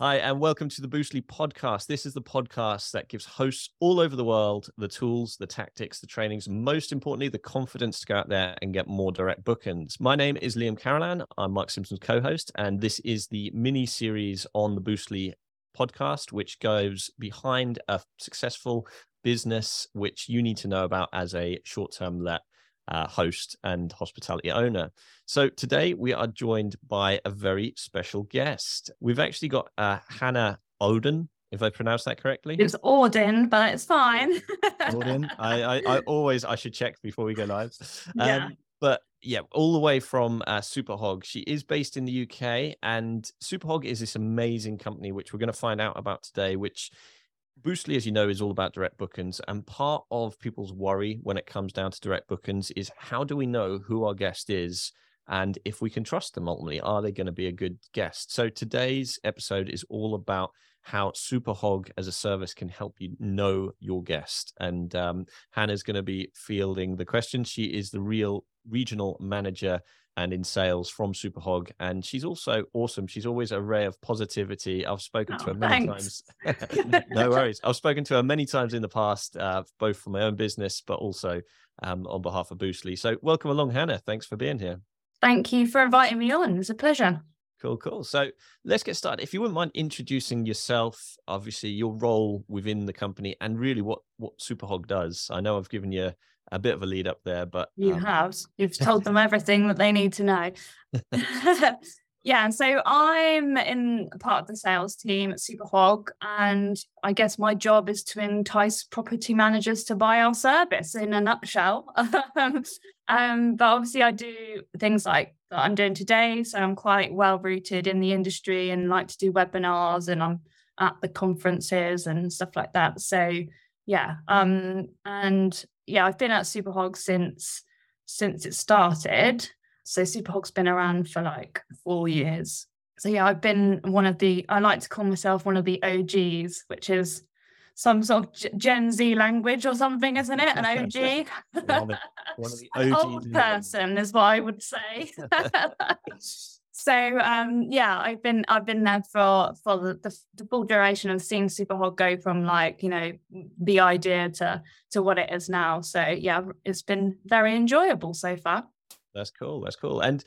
Hi, and welcome to the Boostly podcast. This is the podcast that gives hosts all over the world the tools, the tactics, the trainings, most importantly, the confidence to go out there and get more direct bookings. My name is Liam Carolan. I'm Mark Simpson's co host, and this is the mini series on the Boostly podcast, which goes behind a successful business which you need to know about as a short term let uh, host and hospitality owner. So today we are joined by a very special guest. We've actually got uh, Hannah Odin, if I pronounce that correctly. It's Auden, but it's fine. Auden. I, I, I, always I should check before we go live. Um, yeah. But yeah, all the way from uh, Superhog. She is based in the UK, and Superhog is this amazing company, which we're going to find out about today, which Boostly, as you know, is all about direct bookings. And part of people's worry when it comes down to direct bookings is how do we know who our guest is and if we can trust them ultimately? Are they going to be a good guest? So today's episode is all about how Superhog as a service can help you know your guest. And um, Hannah's going to be fielding the questions. She is the real regional manager and in sales from Superhog. And she's also awesome. She's always a ray of positivity. I've spoken oh, to her many thanks. times. no worries. I've spoken to her many times in the past, uh, both for my own business, but also um, on behalf of Boostly. So welcome along, Hannah. Thanks for being here. Thank you for inviting me on. It's a pleasure. Cool, cool. So let's get started. If you wouldn't mind introducing yourself, obviously your role within the company, and really what what Superhog does. I know I've given you a bit of a lead up there, but you um... have. You've told them everything that they need to know. yeah, and so I'm in part of the sales team at Superhog, and I guess my job is to entice property managers to buy our service in a nutshell. um, but obviously, I do things like that I'm doing today, so I'm quite well rooted in the industry and like to do webinars, and I'm at the conferences and stuff like that. So yeah, um, and yeah, I've been at Superhog since since it started. So Superhog's been around for like four years. So yeah, I've been one of the. I like to call myself one of the OGs, which is some sort of Gen Z language or something, isn't it? An OG. one, of, one of the OGs. old person is what I would say. So um, yeah, I've been I've been there for for the, the, the full duration of seeing Superhog go from like you know the idea to to what it is now. So yeah, it's been very enjoyable so far. That's cool. That's cool. And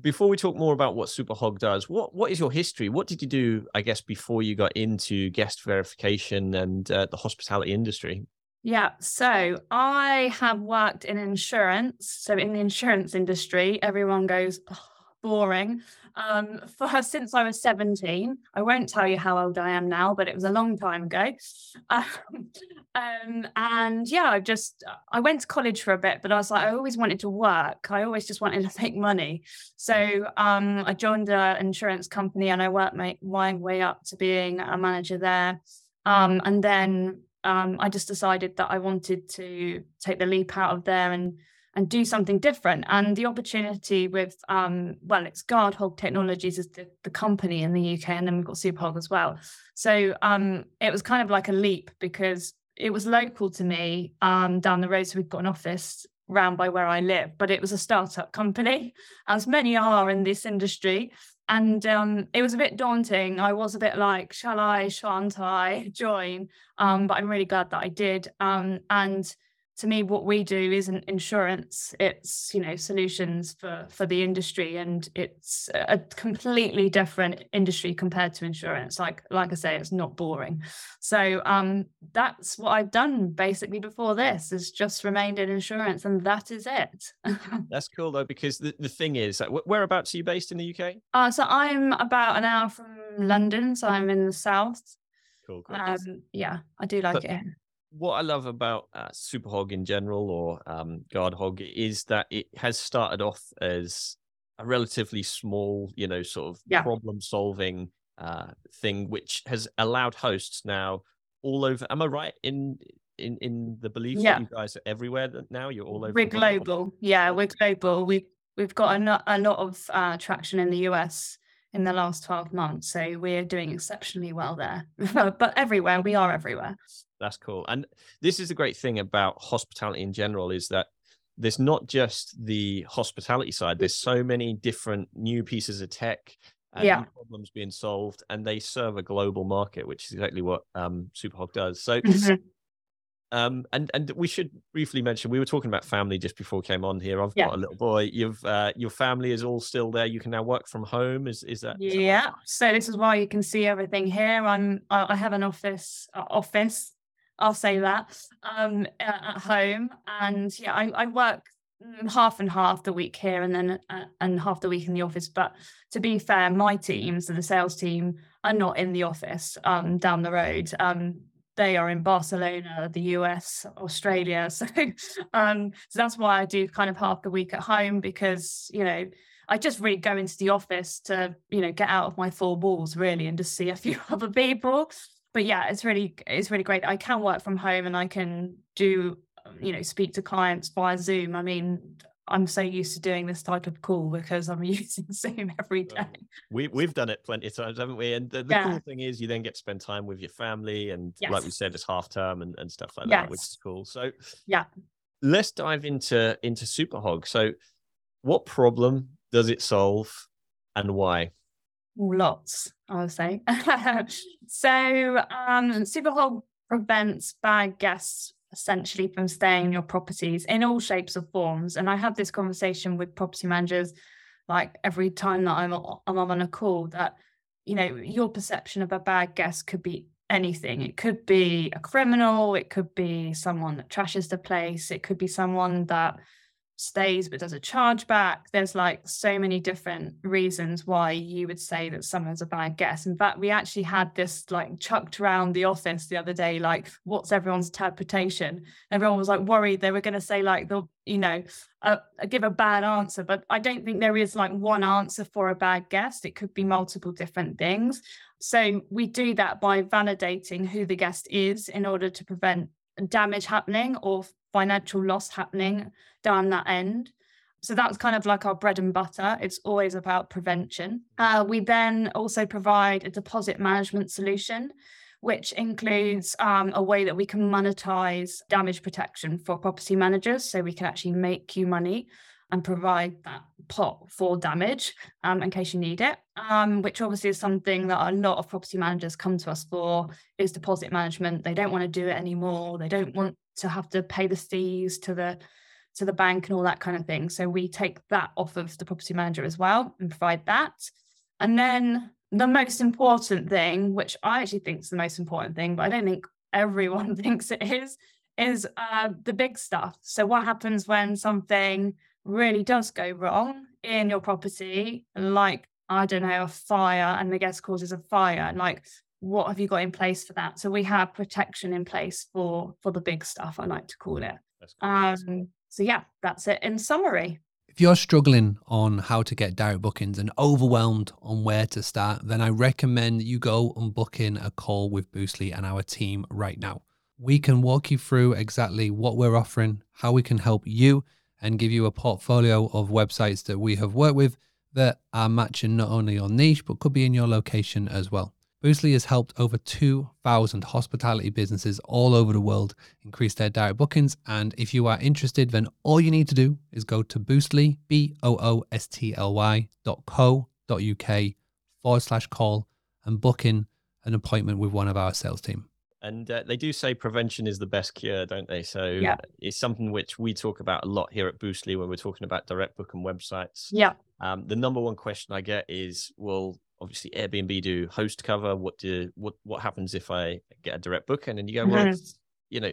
before we talk more about what Superhog does, what what is your history? What did you do? I guess before you got into guest verification and uh, the hospitality industry. Yeah, so I have worked in insurance. So in the insurance industry, everyone goes. Oh, boring. Um, for since I was 17. I won't tell you how old I am now, but it was a long time ago. Um, um, and yeah, I just I went to college for a bit, but I was like, I always wanted to work. I always just wanted to make money. So um, I joined an insurance company and I worked my, my way up to being a manager there. Um, and then um, I just decided that I wanted to take the leap out of there and and do something different. And the opportunity with, um, well, it's Guardhog Technologies is the, the company in the UK, and then we've got Superhog as well. So um, it was kind of like a leap because it was local to me um, down the road. So we've got an office round by where I live, but it was a startup company, as many are in this industry. And um, it was a bit daunting. I was a bit like, shall I, shan't I join? Um, but I'm really glad that I did. Um, and to me what we do isn't insurance. It's you know solutions for for the industry and it's a completely different industry compared to insurance. Like like i say it's not boring. So um that's what i've done basically before this is just remained in insurance and that is it. That's cool though because the, the thing is whereabouts are you based in the uk uh so i'm about an hour from london so i'm in the south. Cool, cool. Um, yeah i do like it what I love about uh, Superhog in general or um, Guardhog is that it has started off as a relatively small, you know, sort of yeah. problem solving uh, thing, which has allowed hosts now all over. Am I right in in in the belief yeah. that you guys are everywhere now? You're all over. We're global. Yeah, we're global. We we've got a, a lot of uh, traction in the US in the last 12 months. So we're doing exceptionally well there. but everywhere, we are everywhere. That's cool. And this is the great thing about hospitality in general is that there's not just the hospitality side. There's so many different new pieces of tech and yeah. problems being solved, and they serve a global market, which is exactly what um, Superhog does. So, mm-hmm. um, and and we should briefly mention we were talking about family just before we came on here. I've yeah. got a little boy. You've uh, your family is all still there. You can now work from home. Is is that? Is yeah. That so this is why you can see everything here. I'm I have an office uh, office. I'll say that um, at home, and yeah, I, I work Mm, half and half the week here and then uh, and half the week in the office. But to be fair my teams and the sales team are not in the office um down the road. Um they are in Barcelona the US Australia. So um so that's why I do kind of half the week at home because you know I just really go into the office to you know get out of my four walls really and just see a few other people but yeah it's really it's really great. I can work from home and I can do um, you know speak to clients via zoom. I mean i'm so used to doing this type of call because i'm using zoom every day. we, we've done it plenty of times haven't we? And the, the yeah. cool thing is you then get to spend time with your family and yes. like we said it's half term and, and stuff like yes. that which is cool. So yeah. let's dive into into superhog. So what problem does it solve and why lots i would say so um superhog prevents bad guests essentially from staying in your properties in all shapes or forms. And I have this conversation with property managers like every time that I'm, I'm on a call that, you know, your perception of a bad guest could be anything. It could be a criminal, it could be someone that trashes the place, it could be someone that stays but does a chargeback. There's like so many different reasons why you would say that someone's a bad guest. In fact, we actually had this like chucked around the office the other day, like, what's everyone's interpretation? Everyone was like worried they were going to say like the, you know, uh, give a bad answer, but I don't think there is like one answer for a bad guest. It could be multiple different things. So we do that by validating who the guest is in order to prevent damage happening or financial loss happening down that end. So that's kind of like our bread and butter. It's always about prevention. Uh, we then also provide a deposit management solution, which includes um, a way that we can monetize damage protection for property managers. So we can actually make you money and provide that pot for damage um, in case you need it, um, which obviously is something that a lot of property managers come to us for is deposit management. They don't want to do it anymore. They don't want to have to pay the fees to the to the bank and all that kind of thing. So we take that off of the property manager as well and provide that. And then the most important thing, which I actually think is the most important thing, but I don't think everyone thinks it is, is uh, the big stuff. So what happens when something really does go wrong in your property, like I don't know, a fire, and the guest causes a fire, like what have you got in place for that? So we have protection in place for for the big stuff. I like to call it. Um, so yeah, that's it in summary. If you're struggling on how to get direct bookings and overwhelmed on where to start, then I recommend you go and book in a call with Boostly and our team right now. We can walk you through exactly what we're offering, how we can help you, and give you a portfolio of websites that we have worked with that are matching not only your niche, but could be in your location as well. Boostly has helped over 2,000 hospitality businesses all over the world increase their direct bookings. And if you are interested, then all you need to do is go to Boostly, B O O S T L Y dot co dot UK forward slash call and book in an appointment with one of our sales team. And uh, they do say prevention is the best cure, don't they? So yeah. it's something which we talk about a lot here at Boostly when we're talking about direct book and websites. Yeah. Um, the number one question I get is, well, obviously Airbnb do host cover. What do what what happens if I get a direct booking? And you go, well, mm-hmm. you know,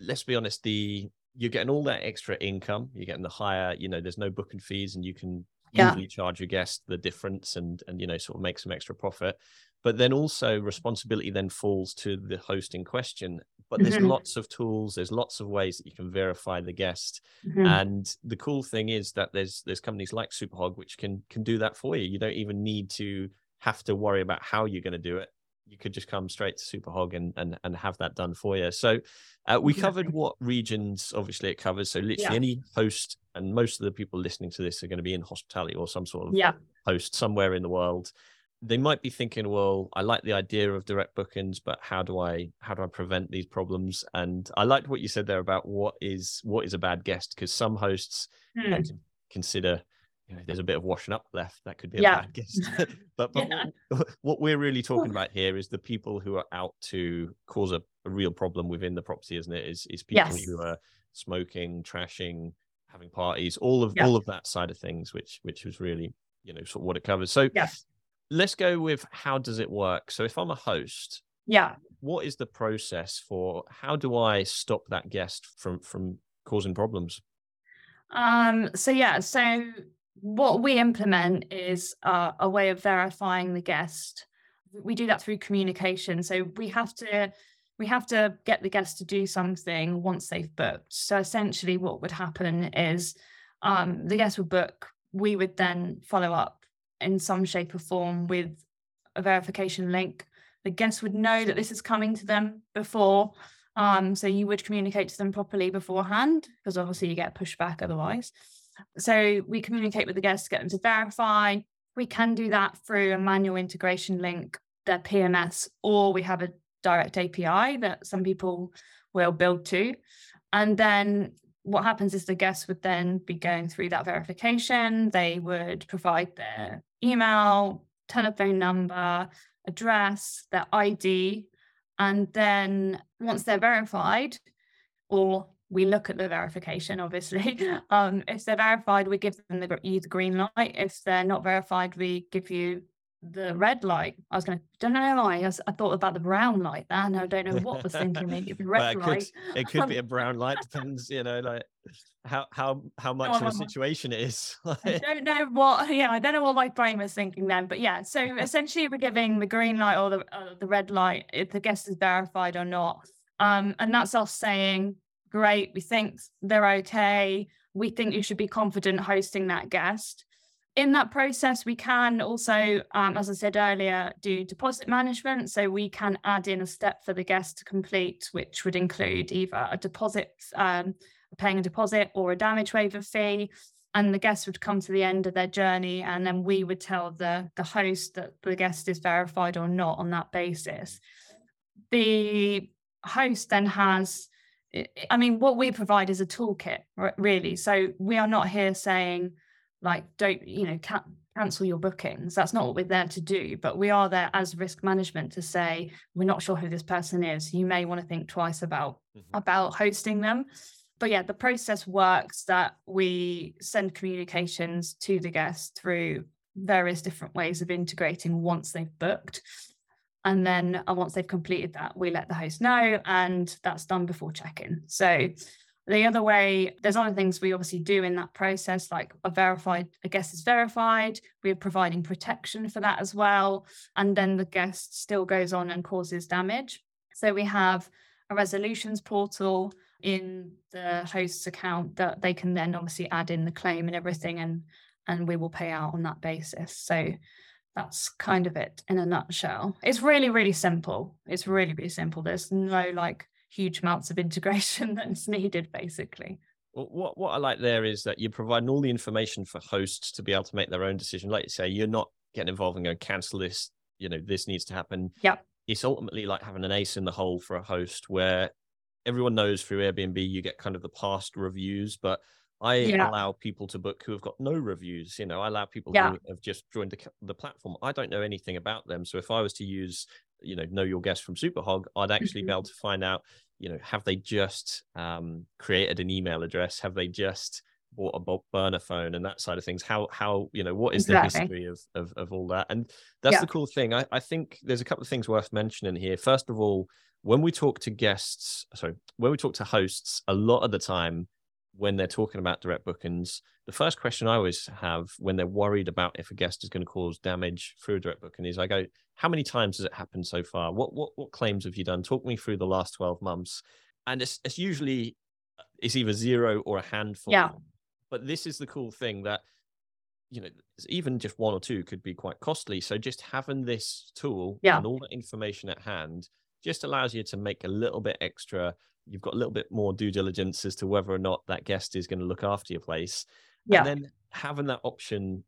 let's be honest, the you're getting all that extra income. You're getting the higher, you know, there's no booking fees, and you can yeah. usually charge your guest the difference and and you know sort of make some extra profit. But then also responsibility then falls to the host in question. But there's mm-hmm. lots of tools, there's lots of ways that you can verify the guest. Mm-hmm. And the cool thing is that there's there's companies like Superhog which can can do that for you. You don't even need to have to worry about how you're going to do it. You could just come straight to Superhog and and, and have that done for you. So uh, we covered what regions obviously it covers. So literally yeah. any host, and most of the people listening to this are going to be in hospitality or some sort of yeah. host somewhere in the world. They might be thinking, well, I like the idea of direct bookings, but how do I how do I prevent these problems? And I liked what you said there about what is what is a bad guest because some hosts hmm. consider you know, there's a bit of washing up left. That could be a yeah. bad guest. but, but yeah. what, what, we're really talking about here is the people who are out to cause a, a real problem within the property, isn't it? Is is people yes. who are smoking, trashing, having parties, all of yeah. all of that side of things, which which was really you know sort of what it covers. So yes. let's go with how does it work? So if I'm a host, yeah, what is the process for how do I stop that guest from from causing problems? Um. So yeah. So what we implement is uh, a way of verifying the guest. We do that through communication. So we have to we have to get the guest to do something once they've booked. So essentially, what would happen is um, the guest would book. We would then follow up in some shape or form with a verification link. The guest would know that this is coming to them before. Um, so you would communicate to them properly beforehand, because obviously you get pushback otherwise. So we communicate with the guests, get them to verify. We can do that through a manual integration link, their PMS, or we have a direct API that some people will build to. And then what happens is the guests would then be going through that verification. They would provide their email, telephone number, address, their ID. And then once they're verified, or we look at the verification, obviously. Um, if they're verified, we give them the, you the green light. If they're not verified, we give you the red light. I was going to, don't know why. I, was, I thought about the brown light there, and I don't know what was thinking. Maybe the red well, it light. Could, it could be a brown light. Depends, you know, like how how how much oh, of a situation it is. I don't know what. Yeah, I don't know what my brain was thinking then. But yeah, so essentially, we're giving the green light or the uh, the red light if the guest is verified or not. Um, and that's us saying great. We think they're okay. We think you should be confident hosting that guest. In that process, we can also, um, as I said earlier, do deposit management. So we can add in a step for the guest to complete, which would include either a deposit, um, paying a deposit, or a damage waiver fee. And the guest would come to the end of their journey, and then we would tell the the host that the guest is verified or not on that basis. The host then has I mean, what we provide is a toolkit, really. So we are not here saying, like, don't, you know, ca- cancel your bookings. That's not what we're there to do. But we are there as risk management to say, we're not sure who this person is. You may want to think twice about mm-hmm. about hosting them. But yeah, the process works that we send communications to the guest through various different ways of integrating once they've booked. And then uh, once they've completed that, we let the host know, and that's done before check-in. So the other way, there's other things we obviously do in that process, like a verified, a guest is verified. We're providing protection for that as well. And then the guest still goes on and causes damage. So we have a resolutions portal in the host's account that they can then obviously add in the claim and everything and and we will pay out on that basis. So that's kind of it in a nutshell. It's really, really simple. It's really, really simple. There's no like huge amounts of integration that's needed, basically. Well, what what I like there is that you're providing all the information for hosts to be able to make their own decision. Like you say, you're not getting involved and going cancel this. You know, this needs to happen. Yeah. It's ultimately like having an ace in the hole for a host where everyone knows through Airbnb you get kind of the past reviews, but I yeah. allow people to book who have got no reviews. You know, I allow people yeah. who have just joined the, the platform. I don't know anything about them. So if I was to use, you know, know your guest from Superhog, I'd actually mm-hmm. be able to find out, you know, have they just um, created an email address? Have they just bought a burner phone and that side of things? How, how, you know, what is exactly. the history of, of, of all that? And that's yeah. the cool thing. I, I think there's a couple of things worth mentioning here. First of all, when we talk to guests, sorry, when we talk to hosts, a lot of the time, when they're talking about direct bookings, the first question I always have when they're worried about if a guest is going to cause damage through a direct booking is I go, how many times has it happened so far? What what what claims have you done? Talk me through the last 12 months. And it's it's usually uh, it's either zero or a handful. Yeah. But this is the cool thing that you know, even just one or two could be quite costly. So just having this tool yeah. and all that information at hand just allows you to make a little bit extra you've got a little bit more due diligence as to whether or not that guest is going to look after your place. Yeah. And then having that option,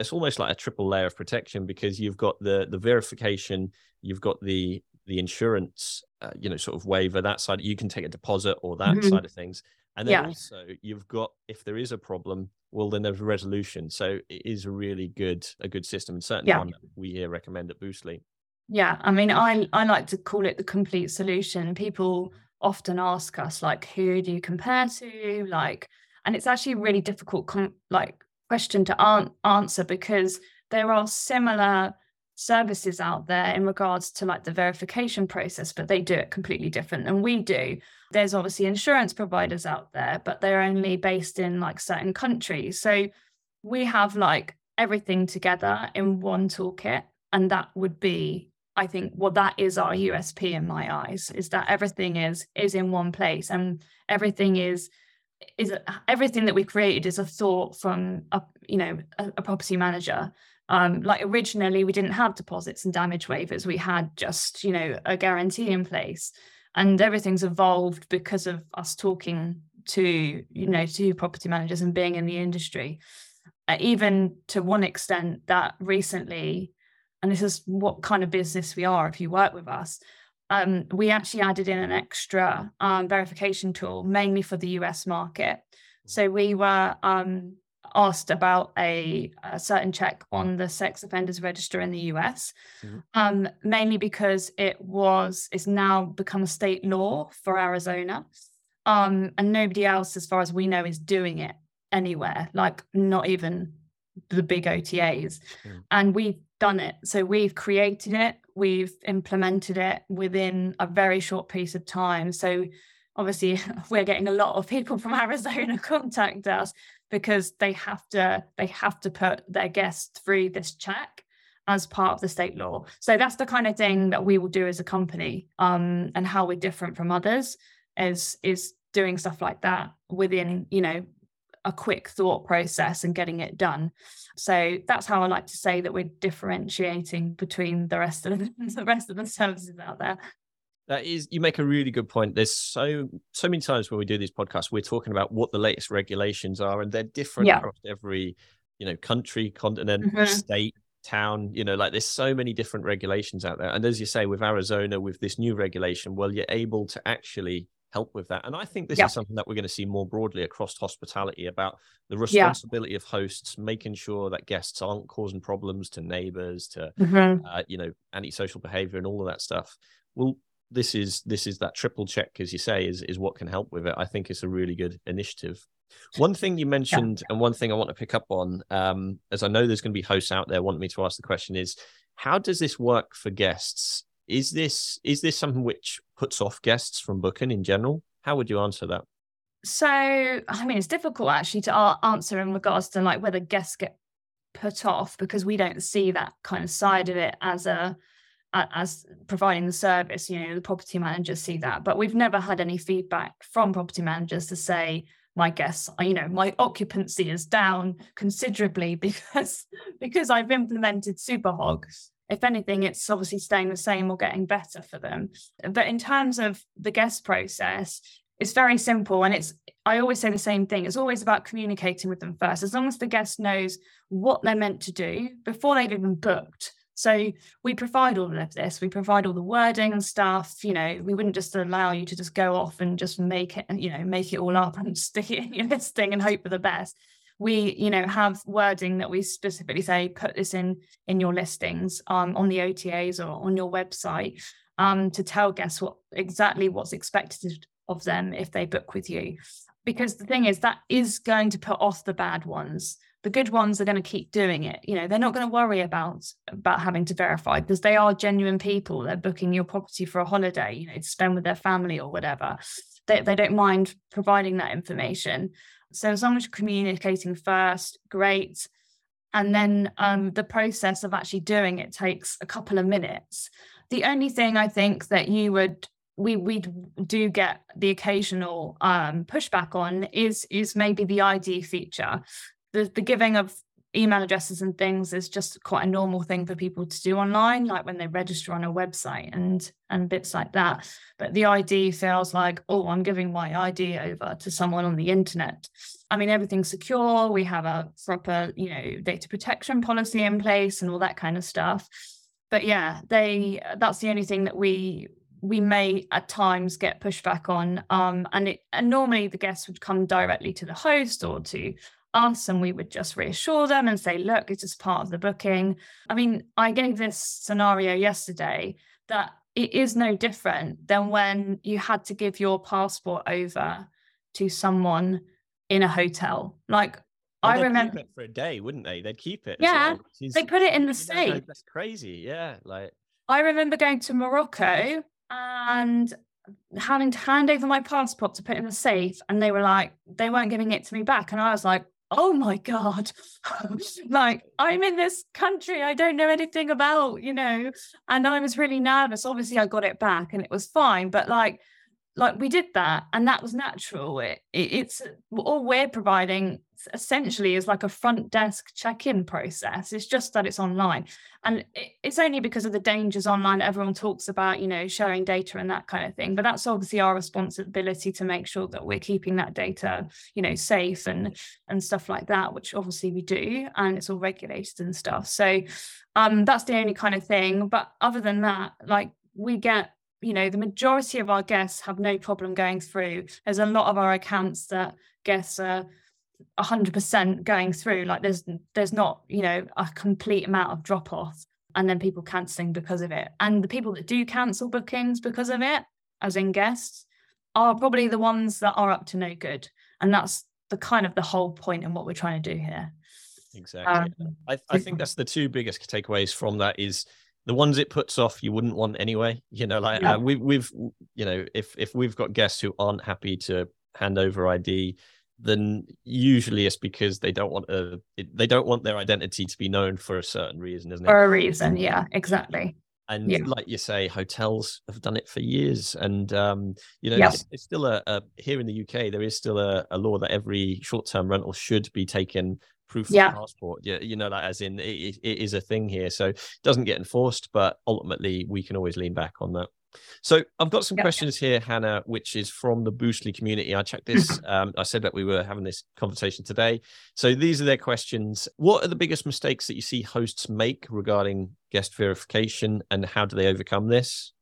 it's almost like a triple layer of protection because you've got the the verification, you've got the the insurance, uh, you know, sort of waiver that side. You can take a deposit or that mm-hmm. side of things, and then yeah. also you've got if there is a problem, well then there's a resolution so it is a really good a good system and certainly yeah. one that we here recommend at boostly yeah i mean i i like to call it the complete solution people often ask us like who do you compare to? Like and it's actually a really difficult like question to an- answer because there are similar services out there in regards to like the verification process but they do it completely different than we do. There's obviously insurance providers out there but they're only based in like certain countries. So we have like everything together in one toolkit and that would be i think well that is our usp in my eyes is that everything is is in one place and everything is is everything that we created is a thought from a you know a, a property manager. Um, like originally we didn't have deposits and damage waivers. We had just you know a guarantee in place. And everything's evolved because of us talking to you know to property managers and being in the industry. Uh, even to one extent that recently and this is what kind of business we are if you work with us um, we actually added in an extra um, verification tool mainly for the us market so we were um, asked about a, a, certain check on the sex offenders register in the US, mm-hmm. um, mainly because it was it's now become a state law for Arizona, um, and nobody else, as far as we know, is doing it anywhere. Like not even the big OTAs, mm. and we've done it. So we've created it, we've implemented it within a very short piece of time. So obviously we're getting a lot of people from Arizona contact us because they have to they have to put their guests through this check as part of the state law. So that's the kind of thing that we will do as a company um, and how we're different from others is is doing stuff like that within, you know, a quick thought process and getting it done. So that's how I like to say that we're differentiating between the rest of the, the rest of the services out there. That is, you make a really good point. There's so so many times when we do these podcasts, we're talking about what the latest regulations are, and they're different yeah. across every, you know, country, continent, mm-hmm. state, town. You know, like there's so many different regulations out there. And as you say, with Arizona, with this new regulation, well, you're able to actually help with that. And I think this yeah. is something that we're going to see more broadly across hospitality about the responsibility yeah. of hosts, making sure that guests aren't causing problems to neighbors, to mm-hmm. uh, you know, antisocial behavior and all of that stuff. Well, this is this is that triple check, as you say, is is what can help with it. I think it's a really good initiative. One thing you mentioned, yeah. and one thing I want to pick up on, um, as I know there's going to be hosts out there wanting me to ask the question, is how does this work for guests? Is this is this something which puts off guests from booking in general? How would you answer that? So, I mean, it's difficult actually to answer in regards to like whether guests get put off because we don't see that kind of side of it as a as providing the service you know the property managers see that but we've never had any feedback from property managers to say my guests uh, you know my occupancy is down considerably because because i've implemented superhog if anything it's obviously staying the same or getting better for them but in terms of the guest process it's very simple and it's i always say the same thing it's always about communicating with them first as long as the guest knows what they're meant to do before they've even booked so we provide all of this. We provide all the wording and stuff. You know, we wouldn't just allow you to just go off and just make it, and you know, make it all up and stick it in your listing and hope for the best. We, you know, have wording that we specifically say put this in in your listings um, on the OTAs or on your website um, to tell guests what exactly what's expected of them if they book with you. Because the thing is that is going to put off the bad ones. The good ones are going to keep doing it. You know they're not going to worry about about having to verify because they are genuine people. They're booking your property for a holiday you know to spend with their family or whatever. They, they don't mind providing that information so as long as you're communicating first great. And then um, the process of actually doing it takes a couple of minutes. The only thing i think that you would we we do get the occasional um, pushback on is is maybe the ID feature. The, the giving of email addresses and things is just quite a normal thing for people to do online like when they register on a website and and bits like that. But the id feels like oh i'm giving my id over to someone on the internet. I mean everything's secure. We have a proper you know data protection policy in place and all that kind of stuff. But yeah they that's the only thing that we we may at times get pushback on. Um and it and normally the guests would come directly to the host or to us and we would just reassure them and say, look, it's just part of the booking. I mean, I gave this scenario yesterday that it is no different than when you had to give your passport over to someone in a hotel. Like well, I remember for a day, wouldn't they? They'd keep it. Yeah, well. they put it in the safe. That's crazy. Yeah, like I remember going to Morocco and having to hand over my passport to put in the safe, and they were like, they weren't giving it to me back, and I was like, oh my god. Like i'm in this country i don't know anything about you know and i was really nervous. Obviously i got it back and it was fine but like like we did that and that was natural. It, it, it's all we're providing essentially is like a front desk check-in process. It's just that it's online. And it's only because of the dangers online everyone talks about you know sharing data and that kind of thing. But that's obviously our responsibility to make sure that we're keeping that data you know safe and and stuff like that which obviously we do and it's all regulated and stuff. So um that's the only kind of thing. But other than that like we get you know the majority of our guests have no problem going through. There's a lot of our accounts that guests are 100% going through like there's there's not you know a complete amount of drop off and then people cancelling because of it. And the people that do cancel bookings because of it as in guests are probably the ones that are up to no good. And that's the kind of the whole point in what we're trying to do here. Exactly. Um, I, I think that's the two biggest takeaways from that is the ones it puts off you wouldn't want anyway. You know like yeah. uh, we, we've you know if if we've got guests who aren't happy to hand over id then usually it's because they don't want a they don't want their identity to be known for a certain reason isn't it for a reason yeah exactly and yeah. like you say hotels have done it for years and um you know yep. it's, it's, still a, a, here in the uk there is still a, a law that every short-term rental should be taken proof yeah. of passport. Yeah, you know, like as in it, it is a thing here. So it doesn't get enforced, but ultimately we can always lean back on that. So I've got some yeah. questions here, Hannah, which is from the Boostly community. I checked this. Um, I said that we were having this conversation today. So these are their questions. What are the biggest mistakes that you see hosts make regarding guest verification, and how do they overcome this?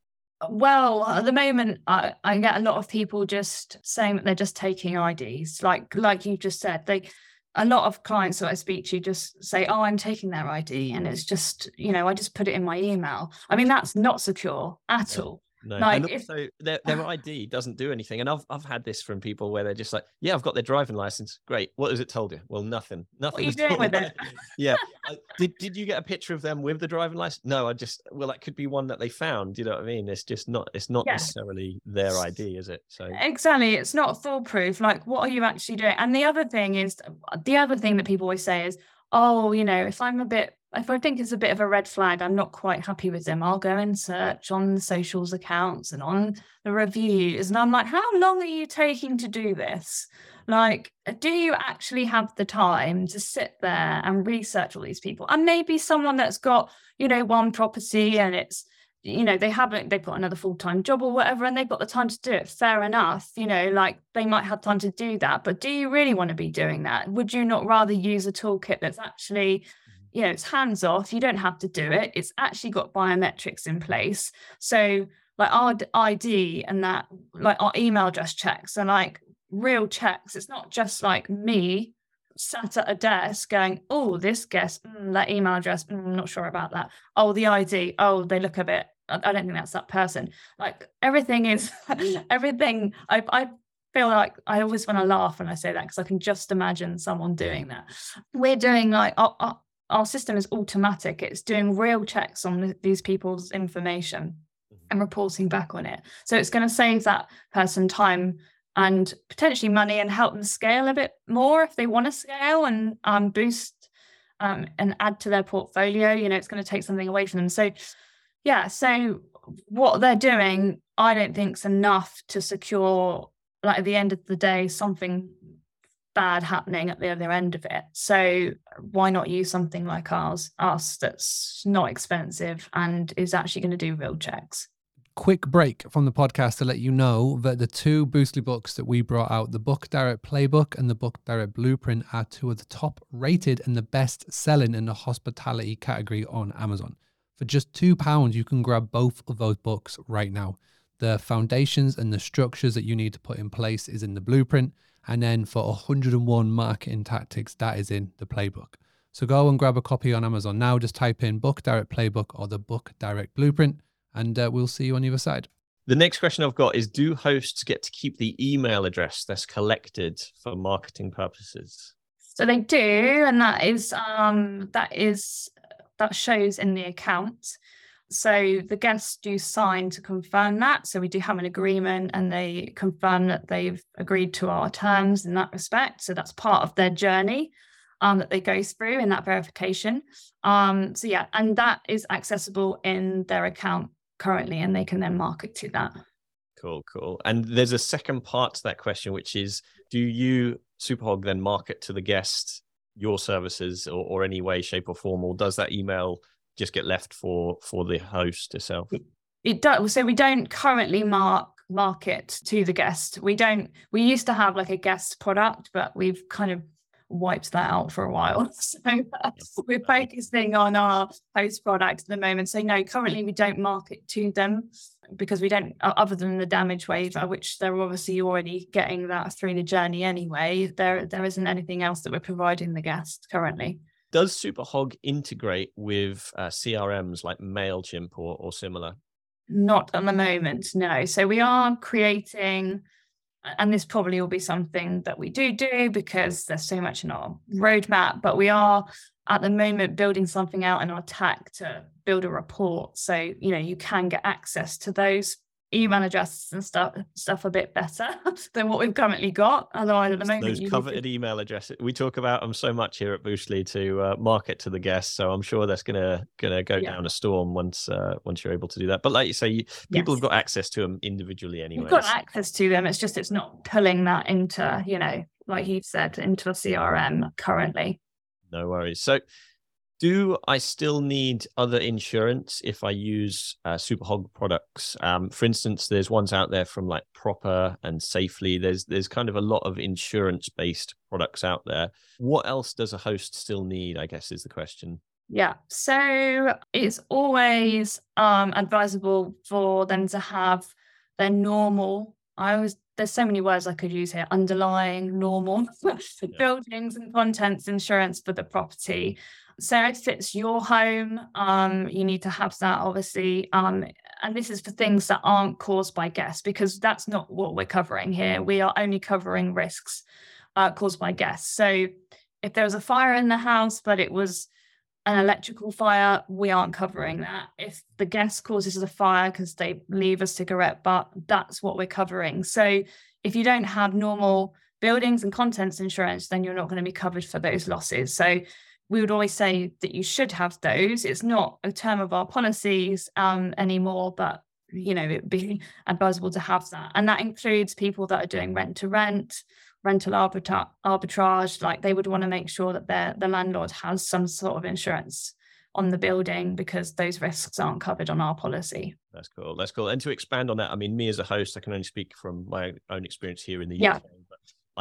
Well, at the moment, I, I get a lot of people just saying that they're just taking IDs, like like you just said. They a lot of clients that I speak to just say, "Oh, I'm taking their ID," and it's just, you know, I just put it in my email. I mean, that's not secure at all. No, like and also if... their, their ah. ID doesn't do anything. And I've I've had this from people where they're just like, yeah, I've got their driving license. Great. What has it told you? Well, nothing. Nothing. What are you doing with it? yeah. did did you get a picture of them with the driving license? No, I just well, that could be one that they found. You know what I mean? It's just not. It's not yeah. necessarily their ID, is it? So exactly, it's not foolproof. Like, what are you actually doing? And the other thing is, the other thing that people always say is, oh, you know, if I'm a bit if I think it's a bit of a red flag, I'm not quite happy with them. I'll go and search on the socials accounts and on the reviews. And I'm like, how long are you taking to do this? Like, do you actually have the time to sit there and research all these people? And maybe someone that's got, you know, one property and it's, you know, they haven't, they've got another full time job or whatever, and they've got the time to do it. Fair enough. You know, like they might have time to do that. But do you really want to be doing that? Would you not rather use a toolkit that's actually you know, it's hands off. You don't have to do it. It's actually got biometrics in place. So like our ID and that, like our email address checks are like real checks. It's not just like me sat at a desk going, oh, this guest, mm, that email address, mm, I'm not sure about that. Oh, the ID, oh, they look a bit, I don't think that's that person. Like everything is, everything, I, I feel like I always want to laugh when I say that because I can just imagine someone doing that. We're doing like, our, our, our system is automatic. It's doing real checks on these people's information mm-hmm. and reporting back on it. So it's going to save that person time and potentially money and help them scale a bit more if they want to scale and um, boost um, and add to their portfolio. You know, it's going to take something away from them. So, yeah, so what they're doing, I don't think is enough to secure, like at the end of the day, something bad happening at the other end of it. So why not use something like ours, us that's not expensive and is actually going to do real checks? Quick break from the podcast to let you know that the two Boostly books that we brought out, the Book Direct Playbook and the Book Direct Blueprint, are two of the top rated and the best selling in the hospitality category on Amazon. For just £2, you can grab both of those books right now. The foundations and the structures that you need to put in place is in the blueprint. And then for 101 marketing tactics, that is in the playbook. So go and grab a copy on Amazon now. Just type in Book Direct Playbook or the Book Direct Blueprint, and uh, we'll see you on the other side. The next question I've got is Do hosts get to keep the email address that's collected for marketing purposes? So they do, and that is um, that is that shows in the account. So the guests do sign to confirm that. So we do have an agreement and they confirm that they've agreed to our terms in that respect. So that's part of their journey um, that they go through in that verification. Um, so yeah, and that is accessible in their account currently, and they can then market to that. Cool, cool. And there's a second part to that question, which is do you, Superhog, then market to the guest your services or, or any way, shape, or form, or does that email just get left for for the host itself? It does. So we don't currently mark market to the guest. We don't. We used to have like a guest product, but we've kind of wiped that out for a while. So uh, we're focusing on our host product at the moment. So no, currently we don't market to them because we don't, other than the damage waiver, which they're obviously already getting that through the journey anyway. There, there isn't anything else that we're providing the guest currently. Does Superhog integrate with uh, CRMs like Mailchimp or, or similar? Not at the moment, no. So we are creating and this probably will be something that we do do because there's so much in our roadmap but we are at the moment building something out in our tech to build a report so you know you can get access to those email addresses and stuff stuff a bit better than what we've currently got. Otherwise, at the moment, those coveted to... email addresses we talk about them so much here at Boostly to uh, market to the guests. So I'm sure that's gonna gonna go yeah. down a storm once uh, once you're able to do that. But like you say, you, people yes. have got access to them individually anyway. We've got access to them. It's just it's not pulling that into you know like you said into a CRM currently. No worries. So do I still need other insurance if I use uh, Superhog products? Um, for instance, there's ones out there from like Proper and Safely. There's there's kind of a lot of insurance based products out there. What else does a host still need? I guess is the question. Yeah, so it's always um, advisable for them to have their normal. I always there's so many words I could use here underlying normal buildings and contents insurance for the property so if it's your home, um, you need to have that obviously. Um, and this is for things that aren't caused by guests, because that's not what we're covering here. We are only covering risks uh, caused by guests. So if there was a fire in the house, but it was an electrical fire, we aren't covering that. If the guest causes a fire because they leave a cigarette butt, that's what we're covering. So if you don't have normal buildings and contents insurance, then you're not going to be covered for those losses. So we would always say that you should have those. It's not a term of our policies um, anymore, but you know it'd be advisable to have that, and that includes people that are doing rent to rent, rental arbitra- arbitrage. Like they would want to make sure that their the landlord has some sort of insurance on the building because those risks aren't covered on our policy. That's cool. That's cool. And to expand on that, I mean, me as a host, I can only speak from my own experience here in the yeah. UK.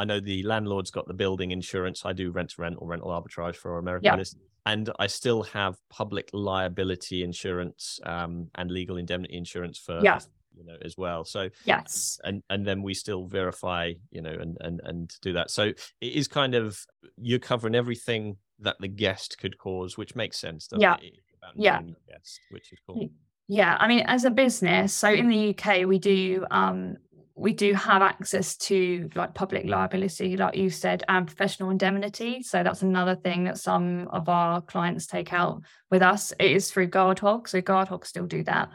I know the landlord's got the building insurance. I do rent to rent or rental arbitrage for American yeah. And I still have public liability insurance um, and legal indemnity insurance for yeah. you know as well. So yes, and and then we still verify you know and and and do that. So it is kind of you're covering everything that the guest could cause, which makes sense. yeah, it? yeah, guest, which is cool. Yeah, I mean, as a business, so in the UK, we do um, we do have access to like public liability, like you said, and professional indemnity. So that's another thing that some of our clients take out with us. It is through Guardhog. So Guardhog still do that.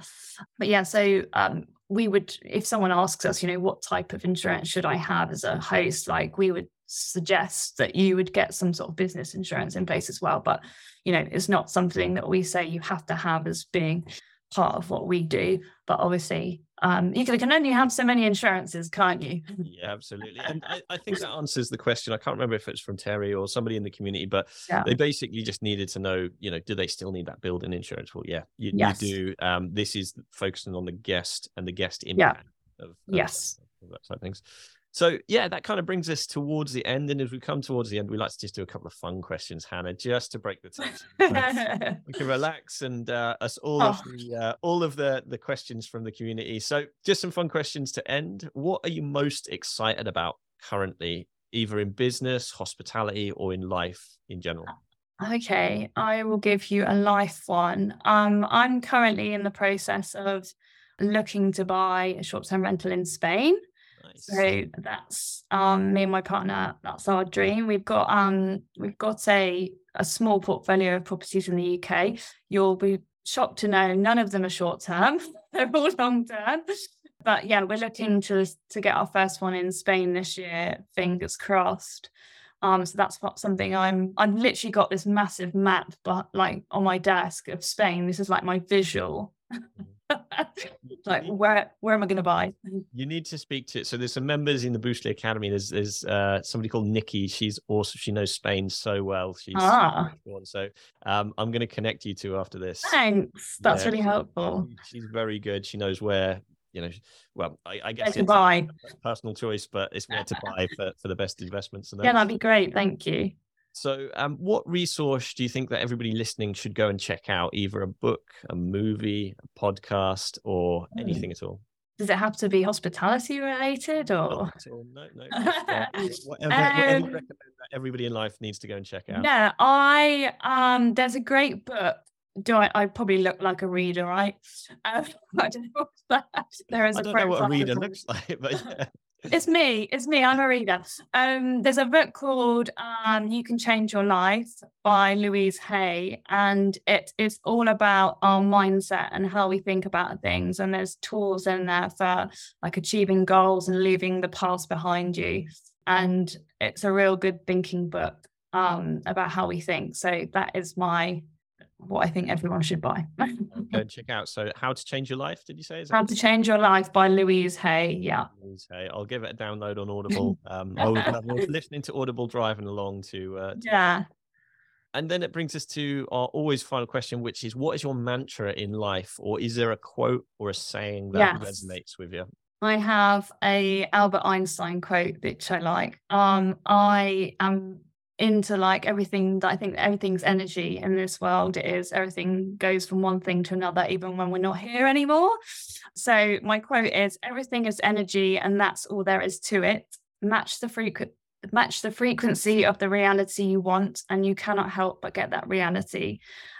But yeah, so um, we would, if someone asks us, you know, what type of insurance should I have as a host, like we would suggest that you would get some sort of business insurance in place as well. But, you know, it's not something that we say you have to have as being part of what we do. But obviously, um, you can, only have so many insurances, can't you? Yeah, absolutely. And I, I, think that answers the question. I can't remember if it's from Terry or somebody in the community, but yeah. they basically just needed to know, you know, do they still need that building insurance? Well, yeah, you, yes. you do. Um, this is focusing on the guest and the guest impact yeah. of, of, yes. Of that side of things. So yeah, that kind of brings us towards the end. And as we come towards the end, we like to just do a couple of fun questions, Hannah, just to break the tension. we can relax and uh, us all oh. of the uh, all of the the questions from the community. So just some fun questions to end. What are you most excited about currently, either in business, hospitality, or in life in general? Okay, I will give you a life one. Um, I'm currently in the process of looking to buy a short-term rental in Spain. Nice. So that's um, me and my partner. That's our dream. We've got um, we've got a a small portfolio of properties in the UK. You'll be shocked to know none of them are short term. They're all long term. But yeah, we're looking to to get our first one in Spain this year. Fingers crossed. Um, so that's what something I'm. I've literally got this massive map, but like on my desk of Spain. This is like my visual. Like where where am I going to buy? You need to speak to. So there's some members in the Boostly Academy. There's there's uh, somebody called Nikki. She's awesome. She knows Spain so well. She's ah. so um, I'm going to connect you two after this. Thanks. That's yeah, really helpful. She's very good. She knows where you know. Well, I, I guess to buy. personal choice, but it's where to buy for, for the best investments. yeah, that'd be great. Thank you. So, um, what resource do you think that everybody listening should go and check out? Either a book, a movie, a podcast, or hmm. anything at all? Does it have to be hospitality related, or no, no, uh, whatever, um, whatever that everybody in life needs to go and check out? Yeah, I um, there's a great book. Do I? I probably look like a reader, right? Um, I don't know what that. There is. I don't know what a reader looks like, but yeah it's me. It's me. I'm a reader. Um, there's a book called um, "You Can Change Your Life" by Louise Hay, and it is all about our mindset and how we think about things. And there's tools in there for like achieving goals and leaving the past behind you. And it's a real good thinking book um, about how we think. So that is my what I think everyone should buy. Go and check out. So, How to Change Your Life, did you say? Is How to Change Your Life by Louise Hay. Yeah. Louise Hay. I'll give it a download on Audible. Um, I was listening to Audible driving along to. Uh, to yeah. And then it brings us to our always final question, which is what is your mantra in life? Or is there a quote or a saying that yes. resonates with you? I have a Albert Einstein quote which I like. Um, I am into like everything that I think everything's energy in this world is everything goes from one thing to another even when we're not here anymore. So my quote is everything is energy and that's all there is to it. Match the frequent match the frequency of the reality you want and you cannot help but get that reality.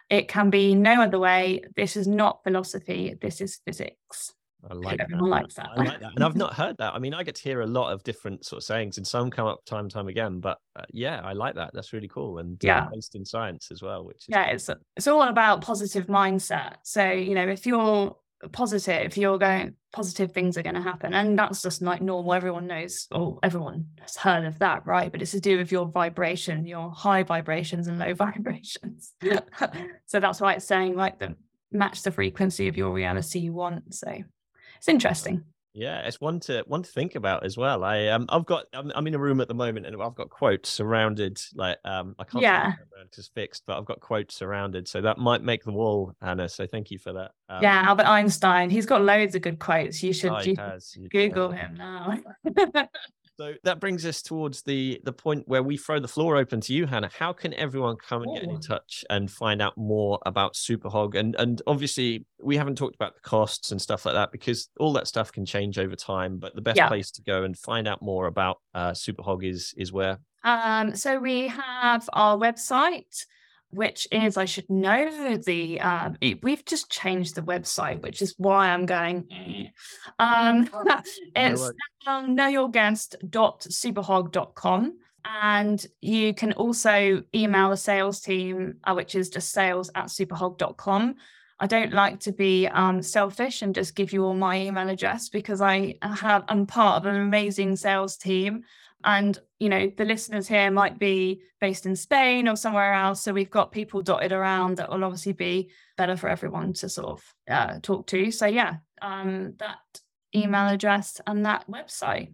It can be no other way. This is not philosophy. This is physics I like Everyone that. likes that. I like that. And I've not heard that. I mean, I get to hear a lot of different sort of sayings, and some come up time and time again. But uh, yeah, I like that. That's really cool, and uh, yeah, based in science as well. Which is yeah, it's it's all about positive mindset. So you know, if you're positive, if you're going positive, things are going to happen, and that's just like normal. Everyone knows, or everyone has heard of that, right? But it's to do with your vibration, your high vibrations and low vibrations. so that's why it's saying like the match the frequency of your reality you want. So it's interesting. Yeah, it's one to one to think about as well. I um I've got I'm, I'm in a room at the moment and I've got quotes surrounded like um I can't yeah it's fixed, but I've got quotes surrounded, so that might make the wall, Hannah. So thank you for that. Um, yeah, Albert Einstein. He's got loads of good quotes. You should, oh, you Google him now. So that brings us towards the the point where we throw the floor open to you, Hannah. How can everyone come and get in touch and find out more about Superhog? And and obviously we haven't talked about the costs and stuff like that because all that stuff can change over time. But the best yeah. place to go and find out more about uh, Superhog is is where. Um, so we have our website, which is I should know the uh, we've just changed the website, which is why I'm going. Eh. Um, it's um, knowyourguest.superhog.com. And you can also email the sales team, uh, which is just sales at superhog.com. I don't like to be um, selfish and just give you all my email address because I have I'm part of an amazing sales team and, you know, the listeners here might be based in Spain or somewhere else. So we've got people dotted around that will obviously be better for everyone to sort of uh, talk to. So, yeah, um, that email address and that website.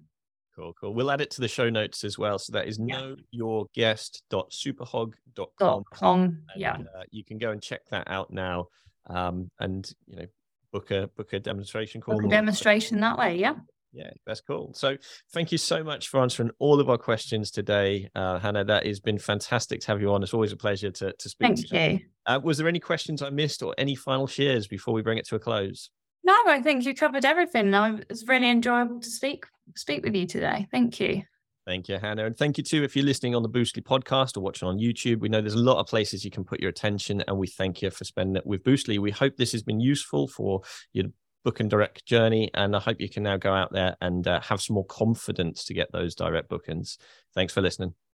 Cool, cool. We'll add it to the show notes as well. So that is yeah. knowyourguest.superhog.com. Com, yeah. uh, you can go and check that out now. Um, and, you know, book a book a demonstration call. Book a demonstration that way, yeah. Yeah, that's cool. So, thank you so much for answering all of our questions today, uh, Hannah. That has been fantastic to have you on. It's always a pleasure to, to speak. Thank to you. Uh, was there any questions I missed or any final shares before we bring it to a close? No, I think you covered everything. It's really enjoyable to speak speak with you today. Thank you. Thank you, Hannah. And thank you too if you're listening on the Boostly podcast or watching on YouTube. We know there's a lot of places you can put your attention, and we thank you for spending it with Boostly. We hope this has been useful for your book and direct journey, and I hope you can now go out there and uh, have some more confidence to get those direct bookings. Thanks for listening.